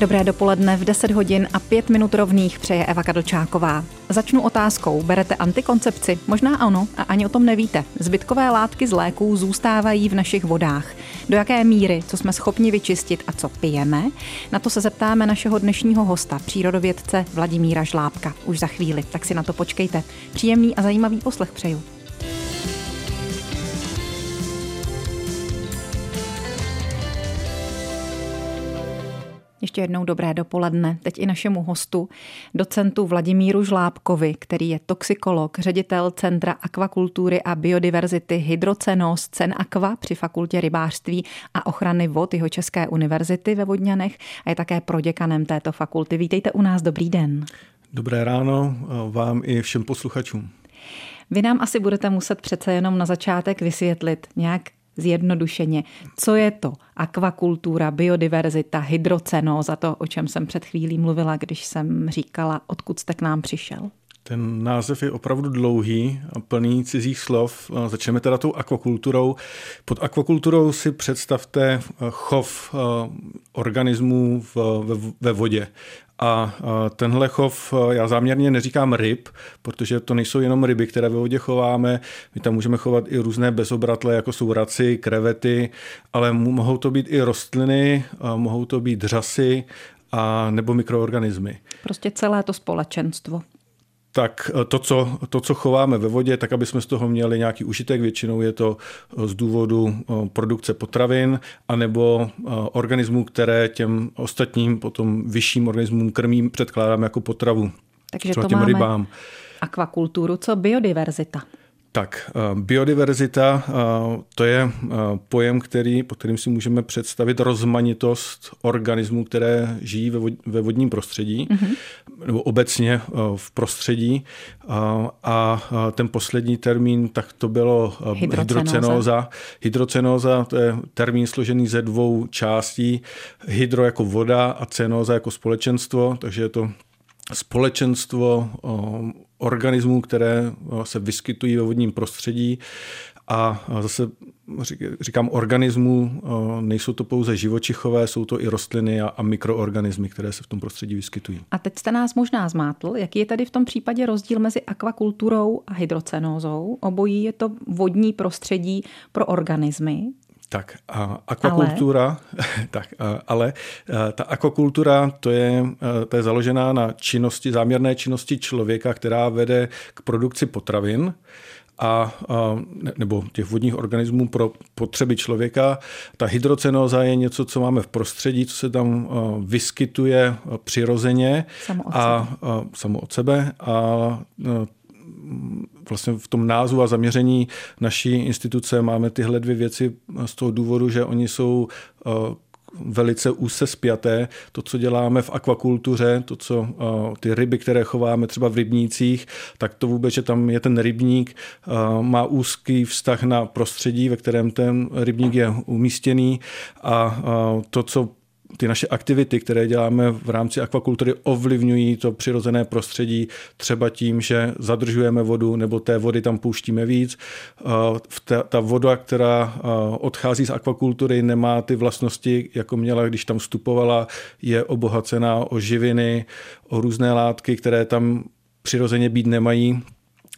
Dobré dopoledne v 10 hodin a 5 minut rovných přeje Eva Kadlčáková. Začnu otázkou. Berete antikoncepci? Možná ano a ani o tom nevíte. Zbytkové látky z léků zůstávají v našich vodách. Do jaké míry, co jsme schopni vyčistit a co pijeme? Na to se zeptáme našeho dnešního hosta, přírodovědce Vladimíra Žlábka. Už za chvíli, tak si na to počkejte. Příjemný a zajímavý poslech přeju. Ještě jednou dobré dopoledne. Teď i našemu hostu, docentu Vladimíru Žlábkovi, který je toxikolog, ředitel Centra akvakultury a biodiverzity Hydrocenos Cen Aqua při Fakultě rybářství a ochrany vod jeho České univerzity ve Vodňanech a je také proděkanem této fakulty. Vítejte u nás, dobrý den. Dobré ráno vám i všem posluchačům. Vy nám asi budete muset přece jenom na začátek vysvětlit nějak zjednodušeně, co je to akvakultura, biodiverzita, hydrocenóza, to, o čem jsem před chvílí mluvila, když jsem říkala, odkud jste k nám přišel. Ten název je opravdu dlouhý a plný cizích slov. Začneme teda tou akvakulturou. Pod akvakulturou si představte chov organismů ve vodě. A tenhle chov, já záměrně neříkám ryb, protože to nejsou jenom ryby, které ve vodě chováme. My tam můžeme chovat i různé bezobratle, jako jsou raci, krevety, ale mohou to být i rostliny, mohou to být řasy a nebo mikroorganismy. Prostě celé to společenstvo tak eh, to co, to, co chováme ve vodě, tak aby jsme z toho měli nějaký užitek, většinou je to eh, z důvodu eh, produkce potravin, anebo organismů, které těm ostatním, potom vyšším organismům krmím, předkládám jako potravu. Takže to těm máme rybám. akvakulturu, co biodiverzita? Tak, eh, biodiverzita eh, to je eh, pojem, který, pod kterým si můžeme představit rozmanitost organismů, které žijí ve vodním prostředí, mm-hmm. nebo obecně v prostředí. A ten poslední termín, tak to bylo hydrocenóza. Hydrocenóza, to je termín složený ze dvou částí. Hydro jako voda a cenóza jako společenstvo, takže je to společenstvo organismů, které se vyskytují ve vodním prostředí a zase říkám organismů, nejsou to pouze živočichové, jsou to i rostliny a, a mikroorganismy, které se v tom prostředí vyskytují. A teď jste nás možná zmátl. Jaký je tady v tom případě rozdíl mezi akvakulturou a hydrocenózou? Obojí je to vodní prostředí pro organismy. Tak a akvakultura, ale, tak, ale ta akvakultura to je, to je založená na činnosti, záměrné činnosti člověka, která vede k produkci potravin a, nebo těch vodních organismů pro potřeby člověka. Ta hydrocenóza je něco, co máme v prostředí, co se tam vyskytuje přirozeně samo od a, sebe. a samo od sebe a vlastně v tom názvu a zaměření naší instituce máme tyhle dvě věci z toho důvodu, že oni jsou eh, velice úse spjaté. To, co děláme v akvakultuře, to, co eh, ty ryby, které chováme třeba v rybnících, tak to vůbec, že tam je ten rybník, eh, má úzký vztah na prostředí, ve kterém ten rybník je umístěný a to, co ty naše aktivity, které děláme v rámci akvakultury, ovlivňují to přirozené prostředí třeba tím, že zadržujeme vodu nebo té vody tam pouštíme víc. Ta, voda, která odchází z akvakultury, nemá ty vlastnosti, jako měla, když tam vstupovala, je obohacená o živiny, o různé látky, které tam přirozeně být nemají.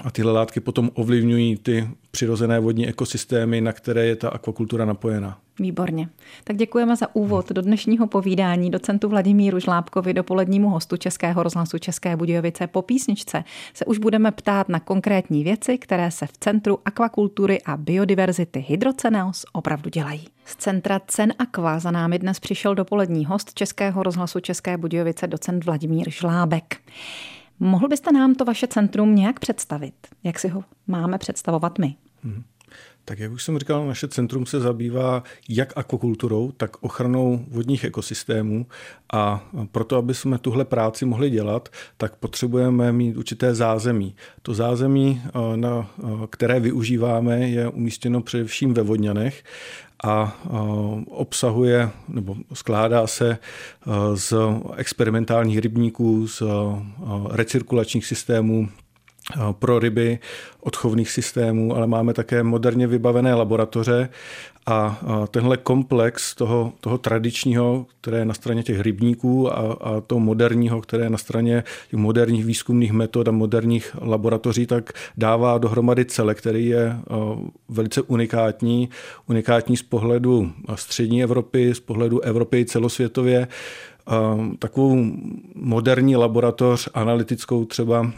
A tyhle látky potom ovlivňují ty přirozené vodní ekosystémy, na které je ta akvakultura napojena. Výborně. Tak děkujeme za úvod do dnešního povídání docentu Vladimíru Žlábkovi, dopolednímu hostu Českého rozhlasu České Budějovice. Po písničce se už budeme ptát na konkrétní věci, které se v Centru akvakultury a biodiverzity Hydroceneos opravdu dělají. Z centra Cen Aqua za námi dnes přišel dopolední host Českého rozhlasu České Budějovice docent Vladimír Žlábek. Mohl byste nám to vaše centrum nějak představit? Jak si ho máme představovat my? Hmm. Tak jak už jsem říkal, naše centrum se zabývá jak akvakulturou, tak ochranou vodních ekosystémů a proto, aby jsme tuhle práci mohli dělat, tak potřebujeme mít určité zázemí. To zázemí, eh, na, eh, které využíváme, je umístěno především ve Vodňanech a obsahuje nebo skládá se z experimentálních rybníků, z recirkulačních systémů, pro ryby odchovných systémů, ale máme také moderně vybavené laboratoře a tenhle komplex toho, toho tradičního, které je na straně těch rybníků a, a toho moderního, které je na straně těch moderních výzkumných metod a moderních laboratoří, tak dává dohromady celek, který je velice unikátní. Unikátní z pohledu střední Evropy, z pohledu Evropy celosvětově. Takovou moderní laboratoř analytickou třeba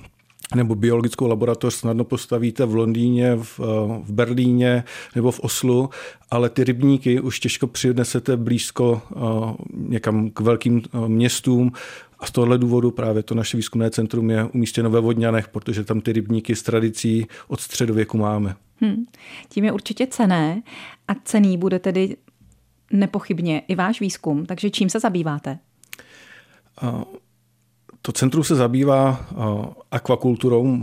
nebo biologickou laboratoř snadno postavíte v Londýně, v, v Berlíně nebo v Oslu, ale ty rybníky už těžko přinesete blízko někam k velkým městům. A z tohohle důvodu právě to naše výzkumné centrum je umístěno ve Vodňanech, protože tam ty rybníky s tradicí od středověku máme. Hmm. Tím je určitě cené a cený bude tedy nepochybně i váš výzkum. Takže čím se zabýváte? To centrum se zabývá akvakulturou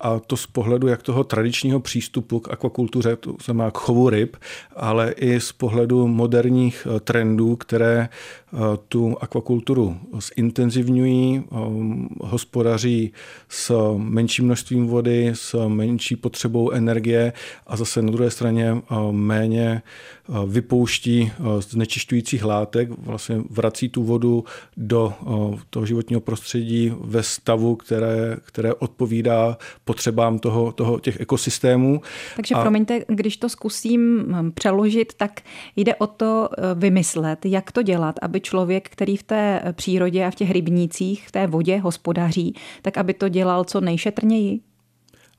a to z pohledu jak toho tradičního přístupu k akvakultuře, to znamená k chovu ryb, ale i z pohledu moderních e, trendů, které e, tu akvakulturu zintenzivňují, e, hospodaří s menším množstvím vody, s menší potřebou energie a zase na druhé straně méně vypouští znečišťujících látek, vlastně vrací tu vodu do toho životního prostředí ve stavu, které, které odpovídá potřebám toho, toho těch ekosystémů. Takže a... promiňte, když to zkusím hm, přeložit, tak jde o to eh, vymyslet, jak to dělat, aby člověk, který v té přírodě a v těch rybnících, v té vodě hospodaří, tak aby to dělal co nejšetrněji?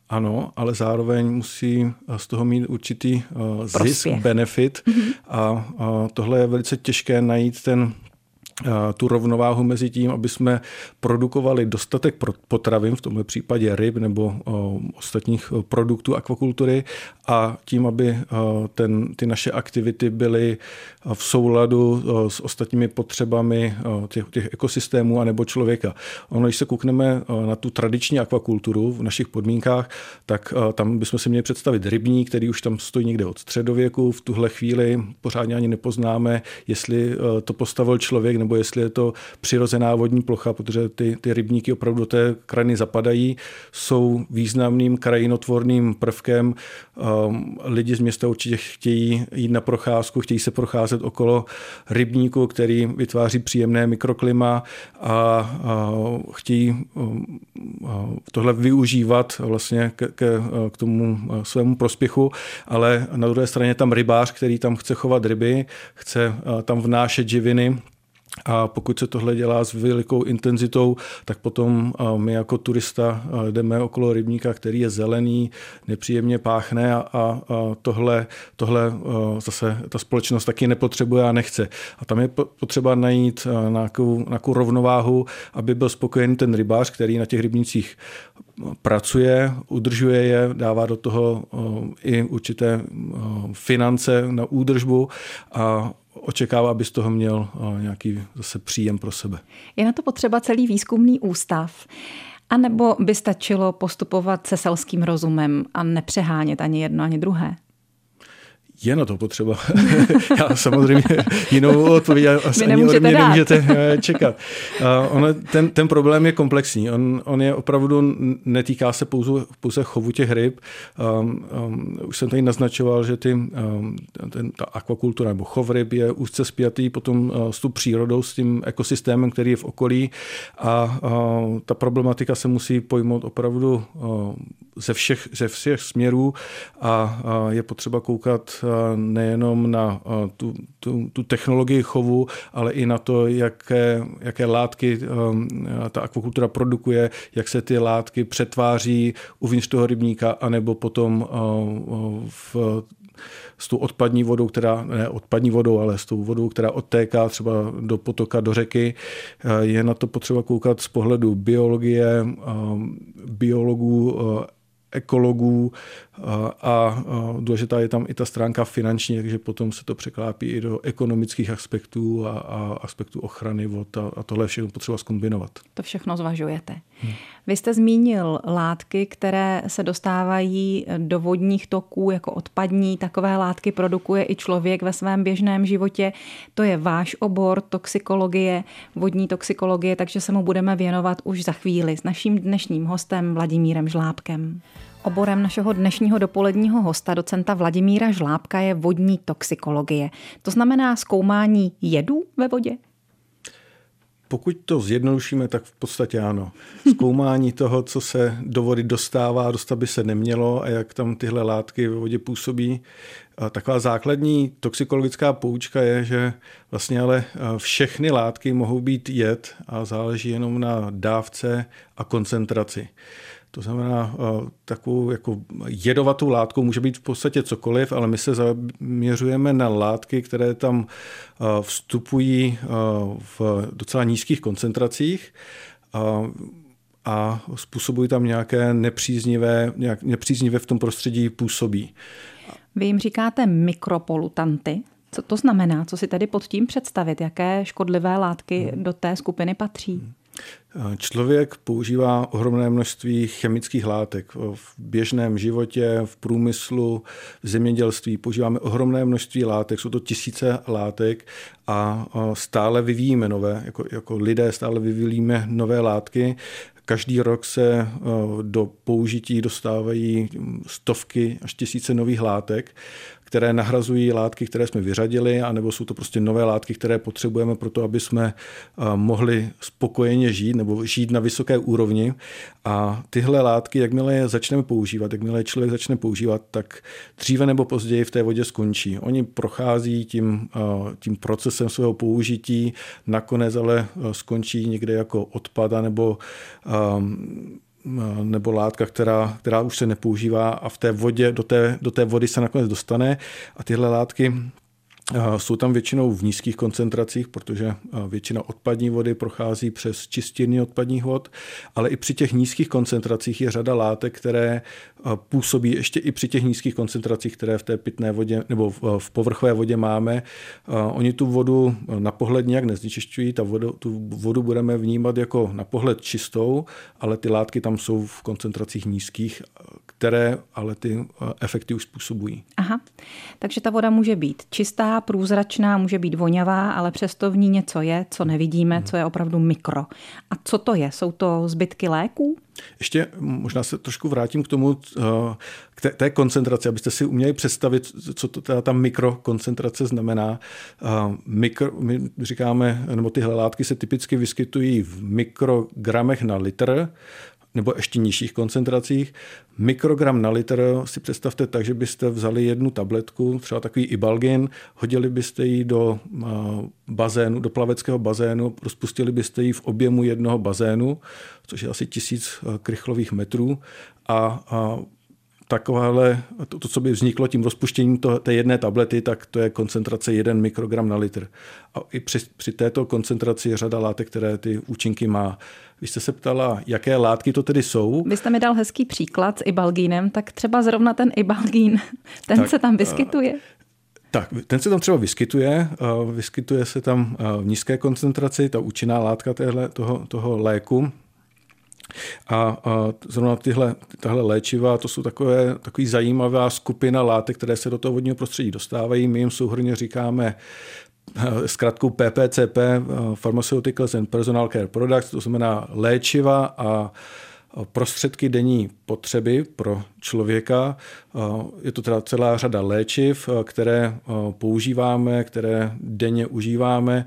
Ano, ale zároveň musí z toho mít určitý uh, zisk, benefit mm-hmm. a, a tohle je velice těžké najít ten tu rovnováhu mezi tím, aby jsme produkovali dostatek potravin, v tomto případě ryb nebo ostatních produktů akvakultury a tím, aby ten, ty naše aktivity byly v souladu s ostatními potřebami těch, těch ekosystémů a nebo člověka. Ono, když se koukneme na tu tradiční akvakulturu v našich podmínkách, tak tam bychom si měli představit rybník, který už tam stojí někde od středověku. V tuhle chvíli pořádně ani nepoznáme, jestli to postavil člověk nebo jestli je to přirozená vodní plocha, protože ty, ty rybníky opravdu do té krajiny zapadají, jsou významným krajinotvorným prvkem. Um, lidi z města určitě chtějí jít na procházku, chtějí se procházet okolo rybníku, který vytváří příjemné mikroklima a, a chtějí um, tohle využívat vlastně k, k, k tomu svému prospěchu, ale na druhé straně tam rybář, který tam chce chovat ryby, chce tam vnášet živiny, a pokud se tohle dělá s velikou intenzitou, tak potom my jako turista jdeme okolo rybníka, který je zelený, nepříjemně páchne a, a tohle, tohle zase ta společnost taky nepotřebuje a nechce. A tam je potřeba najít nějakou, nějakou rovnováhu, aby byl spokojený ten rybář, který na těch rybnících pracuje, udržuje je, dává do toho i určité finance na údržbu a očekává, aby z toho měl nějaký zase příjem pro sebe. Je na to potřeba celý výzkumný ústav? A nebo by stačilo postupovat se selským rozumem a nepřehánět ani jedno, ani druhé? Je na to potřeba. Já samozřejmě jinou odpověď ani ode mě dát. nemůžete eh, čekat. On, ten, ten problém je komplexní. On, on je opravdu, netýká se pouze, pouze chovu těch ryb. Um, um, už jsem tady naznačoval, že ty, um, ten, ta akvakultura nebo chov ryb je úzce spjatý potom uh, s tou přírodou, s tím ekosystémem, který je v okolí a uh, ta problematika se musí pojmout opravdu uh, ze všech, ze všech směrů a je potřeba koukat nejenom na tu, tu, tu technologii chovu, ale i na to, jaké, jaké látky ta akvakultura produkuje, jak se ty látky přetváří uvnitř toho rybníka, anebo potom v s tou odpadní vodou, která, ne odpadní vodou, ale s tou vodou, která odtéká třeba do potoka, do řeky. Je na to potřeba koukat z pohledu biologie, biologů, ekologů a důležitá je tam i ta stránka finanční, takže potom se to překlápí i do ekonomických aspektů a, a aspektů ochrany vod a, a tohle všechno potřeba zkombinovat. To všechno zvažujete. Hmm. Vy jste zmínil látky, které se dostávají do vodních toků jako odpadní. Takové látky produkuje i člověk ve svém běžném životě. To je váš obor toxikologie, vodní toxikologie, takže se mu budeme věnovat už za chvíli s naším dnešním hostem Vladimírem Žlábkem. Oborem našeho dnešního dopoledního hosta, docenta Vladimíra Žlábka, je vodní toxikologie. To znamená zkoumání jedů ve vodě? Pokud to zjednodušíme, tak v podstatě ano. Zkoumání toho, co se do vody dostává, dostat by se nemělo a jak tam tyhle látky ve vodě působí. Taková základní toxikologická poučka je, že vlastně ale všechny látky mohou být jed a záleží jenom na dávce a koncentraci. To znamená, eh, takovou jako jedovatou látkou může být v podstatě cokoliv, ale my se zaměřujeme na látky, které tam eh, vstupují eh, v docela nízkých koncentracích a způsobují tam nějaké nepříznivé, nějak nepříznivé v tom prostředí působí. Vy jim říkáte mikropolutanty. Co to znamená? Co si tedy pod tím představit? Jaké škodlivé látky hmm. do té skupiny patří? Člověk používá ohromné množství chemických látek. V běžném životě, v průmyslu, v zemědělství používáme ohromné množství látek, jsou to tisíce látek a stále vyvíjíme nové, jako, jako lidé stále vyvíjíme nové látky. Každý rok se do použití dostávají stovky až tisíce nových látek které nahrazují látky, které jsme vyřadili, anebo jsou to prostě nové látky, které potřebujeme pro to, aby jsme eh, mohli spokojeně žít nebo žít na vysoké úrovni. A tyhle látky, jakmile je začneme používat, jakmile je člověk začne používat, tak dříve nebo později v té vodě skončí. Oni prochází tím, eh, tím procesem svého použití, nakonec ale eh, skončí někde jako odpad nebo nebo látka, která, která už se nepoužívá a v té vodě, do té, do té vody se nakonec dostane. A tyhle látky jsou tam většinou v nízkých koncentracích, protože většina odpadní vody prochází přes čistírny odpadních vod, ale i při těch nízkých koncentracích je řada látek, které působí ještě i při těch nízkých koncentracích, které v té pitné vodě nebo v povrchové vodě máme. Oni tu vodu na pohled nějak neznečišťují, ta vodu, tu vodu budeme vnímat jako na pohled čistou, ale ty látky tam jsou v koncentracích nízkých, které ale ty efekty už způsobují. Aha, takže ta voda může být čistá, průzračná, může být vonavá, ale přesto v ní něco je, co nevidíme, co je opravdu mikro. A co to je? Jsou to zbytky léků? Ještě možná se trošku vrátím k tomu, eh, k té, té koncentraci, abyste si uměli představit, co to teda ta mikrokoncentrace znamená. Eh, mikro, my říkáme, nebo tyhle látky se typicky vyskytují v mikrogramech na litr, nebo ještě nižších koncentracích. Mikrogram na litr si představte tak, že byste vzali jednu tabletku, třeba takový ibalgin, hodili byste ji do bazénu, do plaveckého bazénu, rozpustili byste ji v objemu jednoho bazénu, což je asi tisíc krychlových metrů a, a takováhle, to, to, co by vzniklo tím rozpuštěním to, té jedné tablety, tak to je koncentrace 1 mikrogram na litr. A i při, při této koncentraci je řada látek, které ty účinky má. Vy jste se ptala, jaké látky to tedy jsou. Vy jste mi dal hezký příklad s ibalgínem, tak třeba zrovna ten ibalgín, ten tak, se tam vyskytuje? Tak, ten se tam třeba vyskytuje, vyskytuje se tam v nízké koncentraci, ta účinná látka téhle, toho, toho léku, a, a zrovna tyhle, tahle léčiva, to jsou takové, takový zajímavá skupina látek, které se do toho vodního prostředí dostávají. My jim souhrně říkáme eh, zkrátkou PPCP, eh, Pharmaceuticals and Personal Care Products, to znamená léčiva a prostředky denní potřeby pro člověka. Je to teda celá řada léčiv, které používáme, které denně užíváme.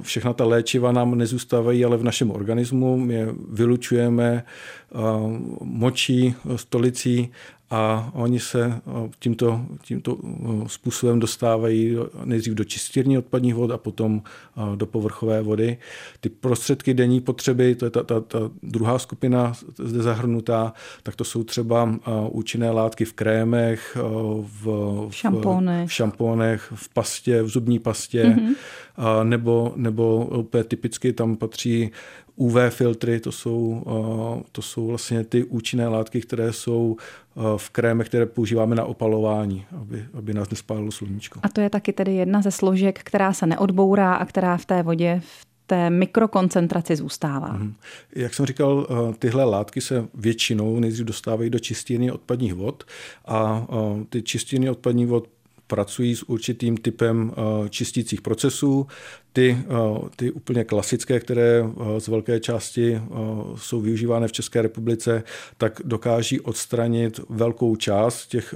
Všechna ta léčiva nám nezůstávají ale v našem organismu. My je vylučujeme močí, stolicí a oni se tímto, tímto způsobem dostávají nejdřív do čistírní odpadních vod a potom do povrchové vody. Ty prostředky denní potřeby, to je ta, ta, ta druhá skupina zde zahrnutá, tak to jsou třeba účinné látky v krémech, v, v, šampónech. v šampónech, v pastě, v zubní pastě, mm-hmm. nebo, nebo úplně typicky tam patří UV filtry, to jsou, to jsou vlastně ty účinné látky, které jsou v krémech, které používáme na opalování, aby, aby nás nespálilo sluníčko. A to je taky tedy jedna ze složek, která se neodbourá a která v té vodě v té mikrokoncentraci zůstává. Hmm. Jak jsem říkal, tyhle látky se většinou nejdřív dostávají do čistírny odpadních vod a ty čistírny odpadních vod pracují s určitým typem eh, čistících procesů. Ty, eh, ty úplně klasické, které eh, z velké části jsou využívány v České republice, tak dokáží odstranit velkou část těch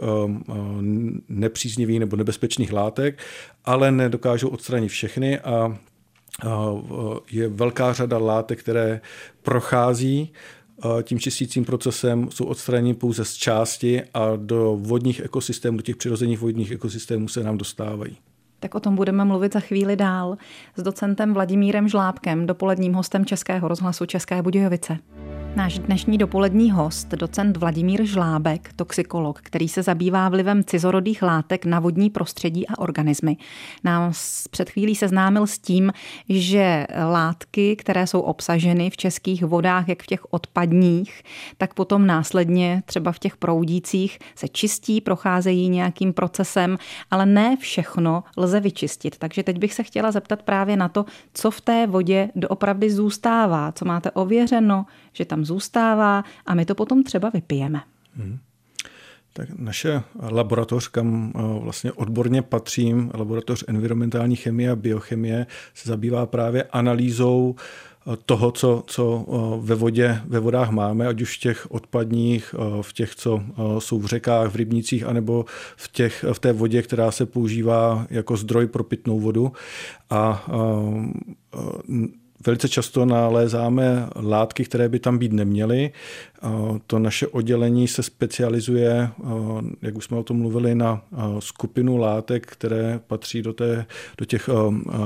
nepříznivých nebo nebezpečných látek, ale nedokážou odstranit všechny a je velká řada látek, které prochází tím čistícím procesem jsou odstraněni pouze z části a do vodních ekosystémů, do těch přirozených vodních ekosystémů se nám dostávají. Tak o tom budeme mluvit za chvíli dál s docentem Vladimírem Žlábkem, dopoledním hostem Českého rozhlasu České Budějovice. Náš dnešní dopolední host, docent Vladimír Žlábek, toxikolog, který se zabývá vlivem cizorodých látek na vodní prostředí a organismy, nám před chvílí seznámil s tím, že látky, které jsou obsaženy v českých vodách, jak v těch odpadních, tak potom následně třeba v těch proudících se čistí, procházejí nějakým procesem, ale ne všechno lze vyčistit. Takže teď bych se chtěla zeptat právě na to, co v té vodě doopravdy zůstává, co máte ověřeno, že tam zůstává a my to potom třeba vypijeme. Hmm. Tak naše laboratoř, kam eh, vlastně odborně patřím, laboratoř environmentální chemie a biochemie, se zabývá právě analýzou eh, toho, co, co eh, ve, vodě, ve vodách máme, ať už v těch odpadních, v těch, co jsou v řekách, v rybnicích, anebo v, těch, v té vodě, která se používá jako zdroj pro pitnou vodu. A Velice často nalézáme látky, které by tam být neměly. To naše oddělení se specializuje, jak už jsme o tom mluvili, na skupinu látek, které patří do, té, do těch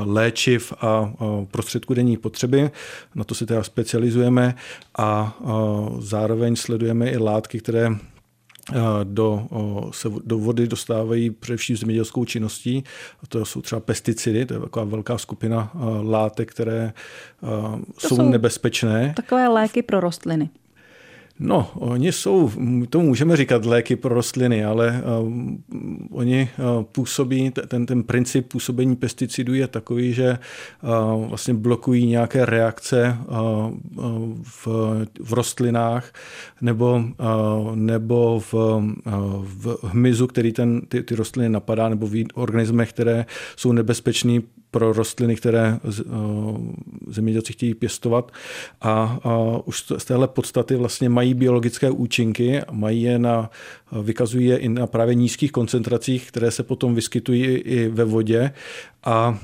léčiv a prostředků denní potřeby. Na to se teda specializujeme a zároveň sledujeme i látky, které do, se do vody dostávají především zemědělskou činností. A to jsou třeba pesticidy, to je taková velká skupina látek, které to jsou, jsou nebezpečné. Takové léky pro rostliny. No, oni jsou, to můžeme říkat léky pro rostliny, ale uh, oni uh, působí, ten, ten princip působení pesticidů je takový, že uh, vlastně blokují nějaké reakce uh, v, v rostlinách nebo, uh, nebo v, uh, v hmyzu, který ten, ty, ty rostliny napadá, nebo v organismech, které jsou nebezpečné pro rostliny, které eh, zemědělci chtějí pěstovat. A, už z téhle podstaty vlastně mají biologické účinky, mají je na, vykazují je i na právě nízkých koncentracích, které se potom vyskytují i ve vodě. A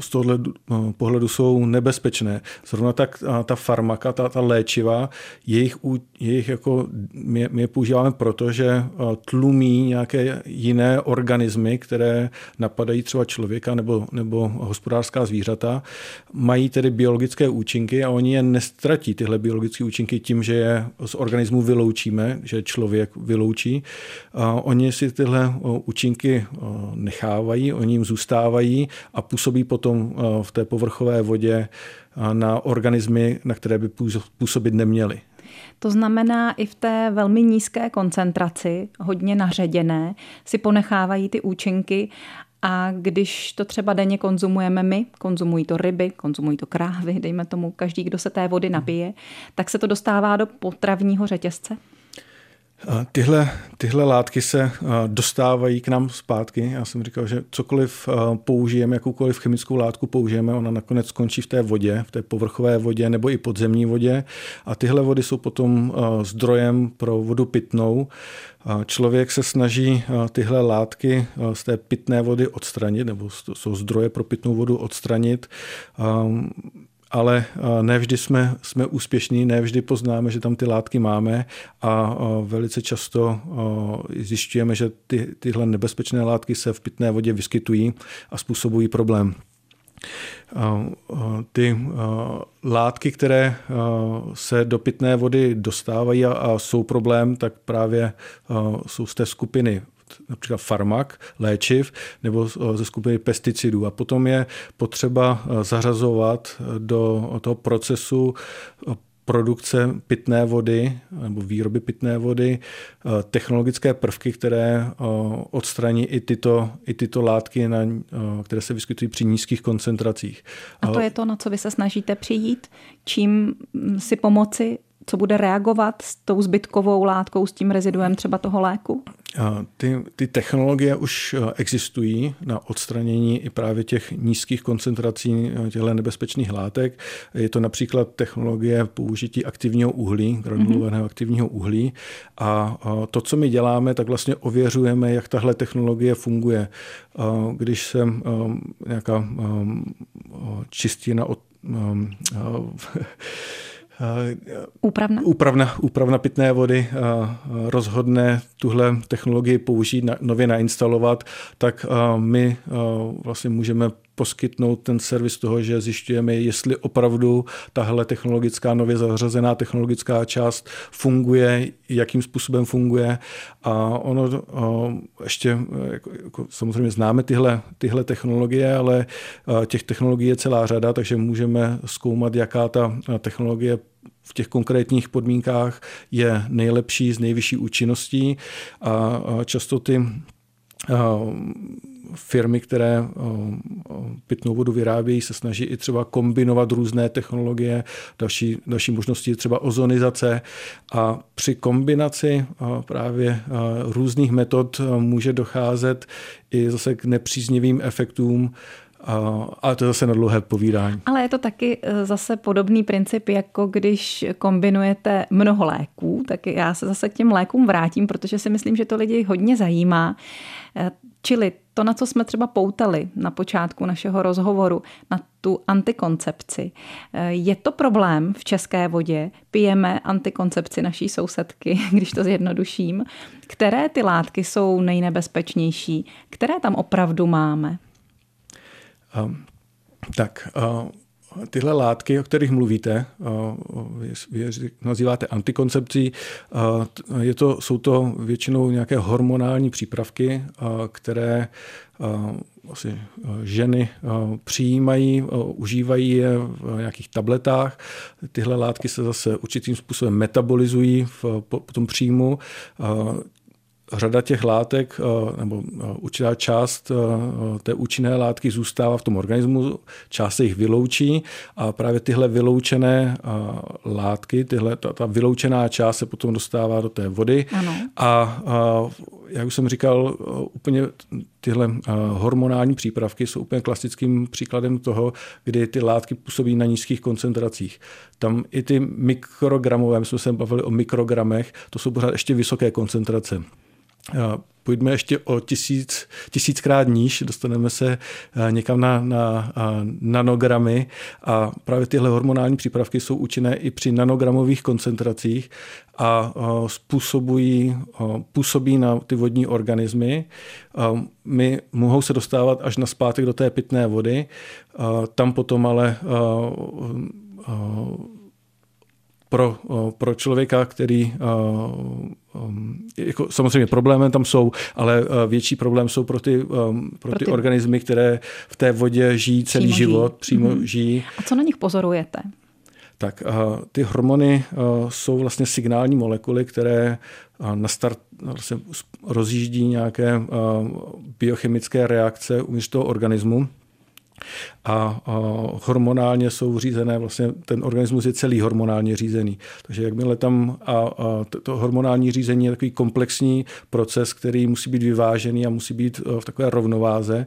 z tohohle no, pohledu jsou nebezpečné. Zrovna tak ta farmaka, ta, ta léčiva, jejich, jejich jako, my, my je používáme proto, že tlumí nějaké jiné organismy, které napadají třeba člověka nebo, nebo hospodářská zvířata, mají tedy biologické účinky a oni je nestratí, tyhle biologické účinky, tím, že je z organismu vyloučíme, že člověk vyloučí. Oni si tyhle účinky nechávají, oni jim zůstávají a působí potom eh, v té povrchové vodě eh, na organismy, na které by působit neměly. To znamená, i v té velmi nízké koncentraci, hodně naředěné, si ponechávají ty účinky a když to třeba denně konzumujeme my, konzumují to ryby, konzumují to krávy, dejme tomu každý, kdo se té vody napije, tak se to dostává do potravního řetězce? Tyhle, tyhle látky se dostávají k nám zpátky. Já jsem říkal, že cokoliv použijeme, jakoukoliv chemickou látku použijeme, ona nakonec skončí v té vodě, v té povrchové vodě nebo i podzemní vodě. A tyhle vody jsou potom zdrojem pro vodu pitnou. Člověk se snaží tyhle látky z té pitné vody odstranit, nebo jsou zdroje pro pitnou vodu odstranit ale nevždy jsme, jsme úspěšní, nevždy poznáme, že tam ty látky máme a velice často zjišťujeme, že ty, tyhle nebezpečné látky se v pitné vodě vyskytují a způsobují problém. Ty látky, které se do pitné vody dostávají a jsou problém, tak právě jsou z té skupiny například farmak, léčiv nebo ze skupiny pesticidů. A potom je potřeba zařazovat do toho procesu produkce pitné vody nebo výroby pitné vody, technologické prvky, které odstraní i tyto, i tyto látky, na, které se vyskytují při nízkých koncentracích. A to je to, na co vy se snažíte přijít? Čím si pomoci co bude reagovat s tou zbytkovou látkou, s tím reziduem třeba toho léku? Ty, ty technologie už e, existují na odstranění i právě těch nízkých koncentrací e, těchto nebezpečných látek. Je to například technologie použití aktivního uhlí, granulovaného mm-hmm. aktivního uhlí. A to, co my děláme, tak vlastně ověřujeme, jak tahle technologie funguje. Když se nějaká čistina od Úpravna? Úpravna, úpravna pitné vody rozhodne tuhle technologii použít, nově nainstalovat, tak my vlastně můžeme poskytnout ten servis toho, že zjišťujeme, jestli opravdu tahle technologická, nově zařazená technologická část funguje, jakým způsobem funguje. A ono ještě, jako, jako, samozřejmě známe tyhle, tyhle technologie, ale těch technologií je celá řada, takže můžeme zkoumat, jaká ta technologie v těch konkrétních podmínkách je nejlepší, s nejvyšší účinností a často ty firmy, které pitnou vodu vyrábějí, se snaží i třeba kombinovat různé technologie. Další, další možností je třeba ozonizace a při kombinaci právě různých metod může docházet i zase k nepříznivým efektům, a to je zase na dlouhé povídání. Ale je to taky e, zase podobný princip, jako když kombinujete mnoho léků, tak já se zase k těm lékům vrátím, protože si myslím, že to lidi hodně zajímá. E, čili to, na co jsme třeba poutali na počátku našeho rozhovoru, na tu antikoncepci. E, je to problém v české vodě? Pijeme antikoncepci naší sousedky, když to zjednoduším. Které ty látky jsou nejnebezpečnější? Které tam opravdu máme? Tak, tyhle látky, o kterých mluvíte, vy nazýváte antikoncepcí, je to, jsou to většinou nějaké hormonální přípravky, které asi ženy přijímají, užívají je v nějakých tabletách. Tyhle látky se zase určitým způsobem metabolizují v, po, po tom příjmu řada těch látek eh, nebo eh, určitá část eh, té účinné látky zůstává v tom organismu, část se jich vyloučí a právě tyhle vyloučené látky, tyhle, ta, ta vyloučená část se potom dostává do té vody ano. a jak už jsem říkal, úplně tyhle hormonální přípravky jsou úplně klasickým příkladem toho, kdy ty látky působí na nízkých koncentracích. Tam i ty mikrogramové, my jsme se bavili o mikrogramech, to jsou pořád ještě vysoké koncentrace. Pojďme ještě o tisíc, tisíckrát níž, dostaneme se někam na, na, na nanogramy a právě tyhle hormonální přípravky jsou účinné i při nanogramových koncentracích a způsobují, působí na ty vodní organismy. My mohou se dostávat až na zpátek do té pitné vody, tam potom ale pro, pro člověka, který jako samozřejmě problémy tam jsou, ale větší problém jsou pro ty, pro, pro ty, ty organismy, které v té vodě žijí celý přímo život, žijí. přímo mm-hmm. žijí. A co na nich pozorujete? Tak ty hormony jsou vlastně signální molekuly, které na start vlastně rozjíždí nějaké biochemické reakce uvnitř toho organismu a, hormonálně jsou řízené, vlastně ten organismus je celý hormonálně řízený. Takže jakmile tam a, to hormonální řízení je takový komplexní proces, který musí být vyvážený a musí být e, v takové rovnováze,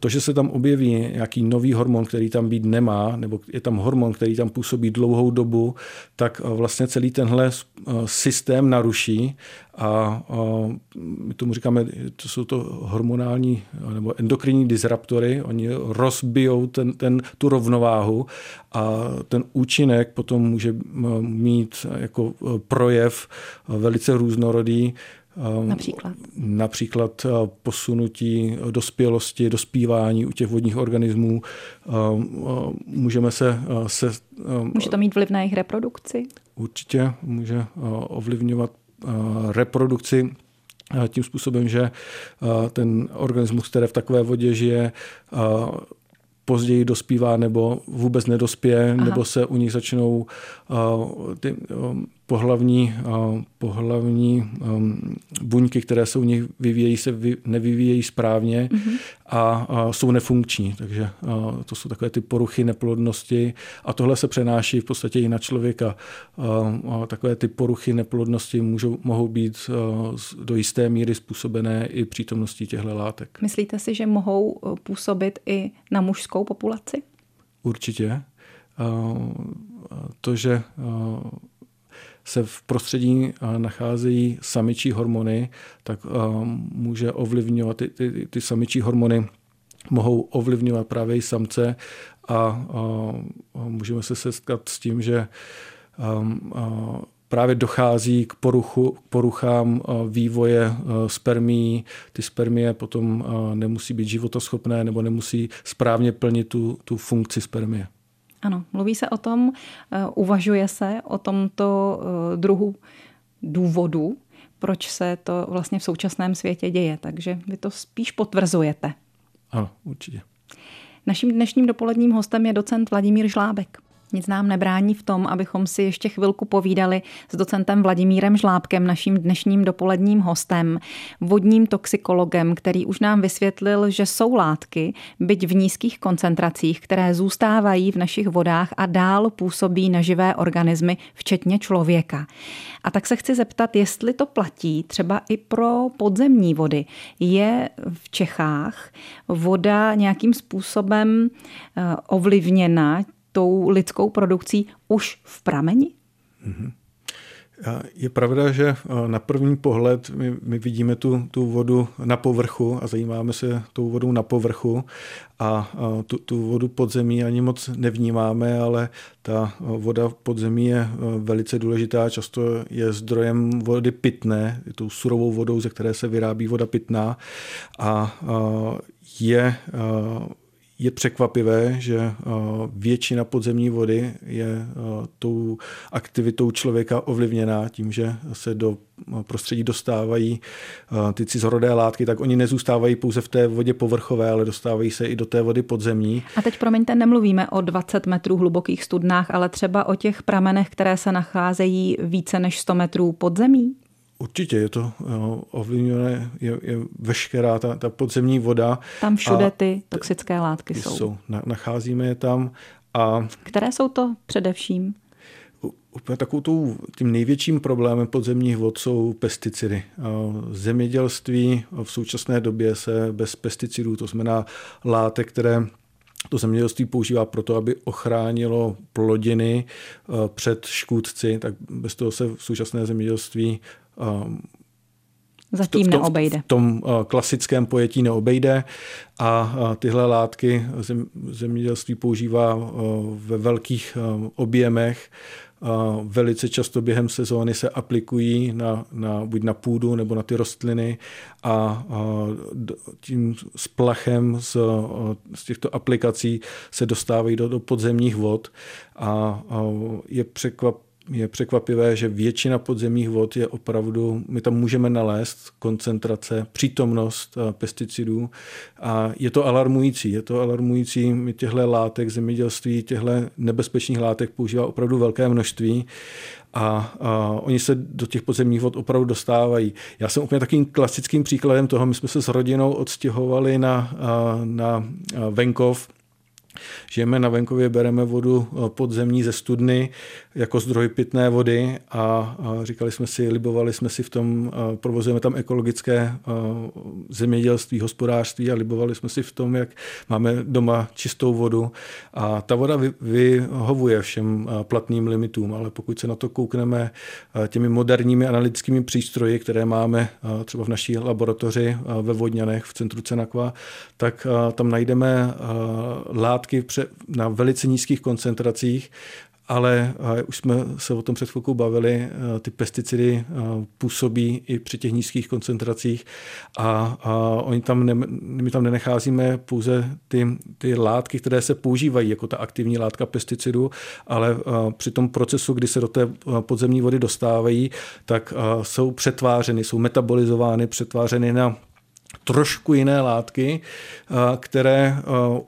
to, že se tam objeví nějaký nový hormon, který tam být nemá, nebo je tam hormon, který tam působí dlouhou dobu, tak eh, vlastně celý tenhle eh, systém naruší a my tomu říkáme, to jsou to hormonální nebo endokrinní disruptory, oni rozbijou ten, ten, tu rovnováhu a ten účinek potom může eh, mít jako projev velice různorodý, například? Například eh, posunutí dospělosti, dospívání u těch vodních organismů. Ehm, eh, můžeme se... Eh, se ehm, může to mít vliv na jejich reprodukci? Určitě může ovlivňovat reprodukci tím způsobem, že ten organismus, který v takové vodě žije, později dospívá nebo vůbec nedospěje, Aha. nebo se u nich začnou uh, ty um, pohlavní, uh, pohlavní um, buňky, které se u nich vyvíjejí, se vy, nevyvíjejí správně mm-hmm. a, jsou nefunkční. Takže uh, to jsou takové ty poruchy neplodnosti a tohle se přenáší v podstatě i na člověka. Uh, takové ty poruchy neplodnosti můžou, mohou být do jisté míry způsobené i přítomností těchto látek. Myslíte si, že mohou působit i na mužskou populaci? Určitě. To, že se v prostředí nacházejí samičí hormony, tak může ovlivňovat ty, ty, ty samičí hormony mohou ovlivňovat právě i samce a, a, a můžeme se setkat s tím, že a, a, právě dochází k, poruchu, k poruchám vývoje spermí. Ty spermie potom nemusí být životoschopné nebo nemusí správně plnit tu, tu funkci spermie. Ano, mluví se o tom, e, uvažuje se o tomto e, druhu důvodu, proč se to vlastně v současném světě děje. Takže vy to spíš potvrzujete. Ano, určitě. Naším dnešním dopoledním hostem je docent Vladimír Žlábek. Nic nám nebrání v tom, abychom si ještě chvilku povídali s docentem Vladimírem Žlábkem, naším dnešním dopoledním hostem, vodním toxikologem, který už nám vysvětlil, že jsou látky, byť v nízkých koncentracích, které zůstávají v našich vodách a dál působí na živé organismy, včetně člověka. A tak se chci zeptat, jestli to platí třeba i pro podzemní vody. Je v Čechách voda nějakým způsobem eh, ovlivněna tou lidskou produkcí už v prameni? Mm-hmm. Je pravda, že na první pohled my, my vidíme tu, tu vodu na povrchu a zajímáme se tou vodou na povrchu a tu, tu vodu podzemí ani moc nevnímáme, ale ta voda podzemí je velice důležitá, často je zdrojem vody pitné, je tou surovou vodou, ze které se vyrábí voda pitná a je je překvapivé, že eh, většina podzemní vody je eh, tou aktivitou člověka ovlivněná tím, že se do eh, prostředí dostávají ty cizorodé látky, tak oni nezůstávají pouze v té vodě povrchové, ale dostávají se i do té vody podzemní. A teď, promiňte, nemluvíme o 20 metrů hlubokých studnách, ale třeba o těch pramenech, které se nacházejí více než 100 metrů podzemí? Určitě je to ovlivňované, je, je veškerá ta, ta podzemní voda. Tam všude ty toxické látky jsou. jsou. Nacházíme je tam. A Které jsou to především? Úplně takovou tím největším problémem podzemních vod jsou pesticidy. Zemědělství v současné době se bez pesticidů, to znamená látek, které to zemědělství používá proto, aby ochránilo plodiny před škůdci, tak bez toho se v současné zemědělství Zatím v tom, neobejde. V tom klasickém pojetí neobejde a tyhle látky zemědělství používá ve velkých objemech. Velice často během sezóny se aplikují na, na, buď na půdu nebo na ty rostliny a tím splachem z, z těchto aplikací se dostávají do, do podzemních vod a je překvap, je překvapivé, že většina podzemních vod je opravdu, my tam můžeme nalézt koncentrace, přítomnost eh, pesticidů a je to alarmující. Je to alarmující, my těchto látek zemědělství, těchto nebezpečných látek používá opravdu velké množství a, a oni se do těch podzemních vod opravdu dostávají. Já jsem úplně takým klasickým příkladem toho, my jsme se s rodinou odstěhovali na, na venkov, Žijeme na venkově, bereme vodu eh, podzemní ze studny jako zdroj pitné vody a říkali jsme si, libovali jsme si v tom, provozujeme tam ekologické zemědělství, hospodářství a libovali jsme si v tom, jak máme doma čistou vodu. A ta voda vyhovuje všem platným limitům, ale pokud se na to koukneme těmi moderními analytickými přístroji, které máme třeba v naší laboratoři ve Vodňanech v centru Cenakva, tak tam najdeme látky na velice nízkých koncentracích, ale už jsme se o tom před chvilkou bavili, ty pesticidy působí i při těch nízkých koncentracích a, a oni tam ne, my tam nenecházíme pouze ty, ty látky, které se používají jako ta aktivní látka pesticidu, ale při tom procesu, kdy se do té podzemní vody dostávají, tak jsou přetvářeny, jsou metabolizovány, přetvářeny na trošku jiné látky, které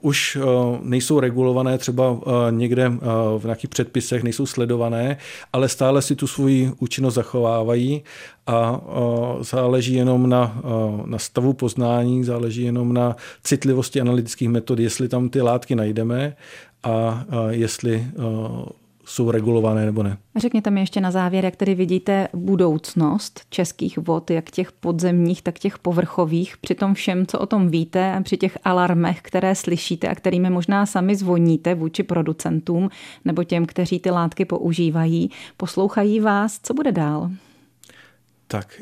už nejsou regulované třeba někde v nějakých předpisech, nejsou sledované, ale stále si tu svoji účinnost zachovávají a záleží jenom na, na stavu poznání, záleží jenom na citlivosti analytických metod, jestli tam ty látky najdeme a jestli jsou regulované nebo ne. Řekněte mi ještě na závěr, jak tedy vidíte budoucnost českých vod, jak těch podzemních, tak těch povrchových, při tom všem, co o tom víte, a při těch alarmech, které slyšíte a kterými možná sami zvoníte vůči producentům nebo těm, kteří ty látky používají. Poslouchají vás, co bude dál? Tak,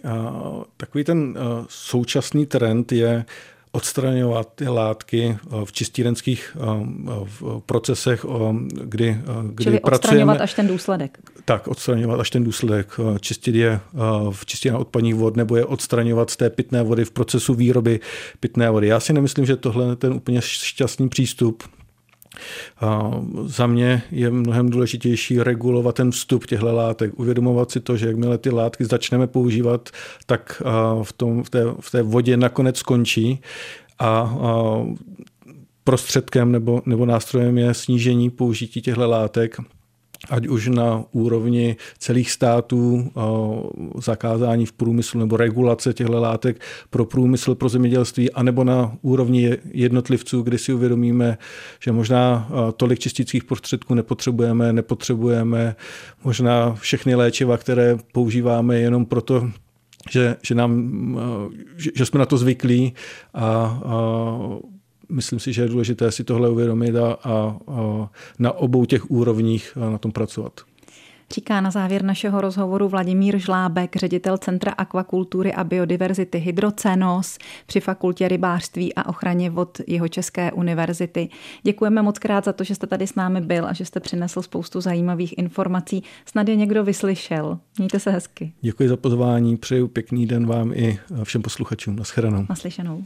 takový ten současný trend je odstraňovat ty látky eh, v čistírenských eh, procesech, kdy, kdy Čili pracujeme. odstraňovat až ten důsledek. Tak, odstraňovat až ten důsledek. Čistit je v čistě odpadních vod nebo je odstraňovat z té pitné vody v procesu výroby pitné vody. Já si nemyslím, že tohle je ten úplně šťastný přístup. Za mě je mnohem důležitější regulovat ten vstup těchto látek, uvědomovat si to, že jakmile ty látky začneme používat, tak v, tom, v, té, v té vodě nakonec skončí a prostředkem nebo, nebo nástrojem je snížení použití těchto látek ať už na úrovni celých států, zakázání v průmyslu nebo regulace těchto látek pro průmysl, pro zemědělství, anebo na úrovni jednotlivců, kdy si uvědomíme, že možná tolik čistických prostředků nepotřebujeme, nepotřebujeme možná všechny léčiva, které používáme jenom proto, že, že, nám, že, že jsme na to zvyklí a, a myslím si, že je důležité si tohle uvědomit a, a, a na obou těch úrovních na tom pracovat. Říká na závěr našeho rozhovoru Vladimír Žlábek, ředitel Centra akvakultury a biodiverzity Hydrocenos při Fakultě rybářství a ochraně vod jeho České univerzity. Děkujeme moc krát za to, že jste tady s námi byl a že jste přinesl spoustu zajímavých informací. Snad je někdo vyslyšel. Mějte se hezky. Děkuji za pozvání, přeju pěkný den vám i všem posluchačům. Naschledanou. Naslyšenou.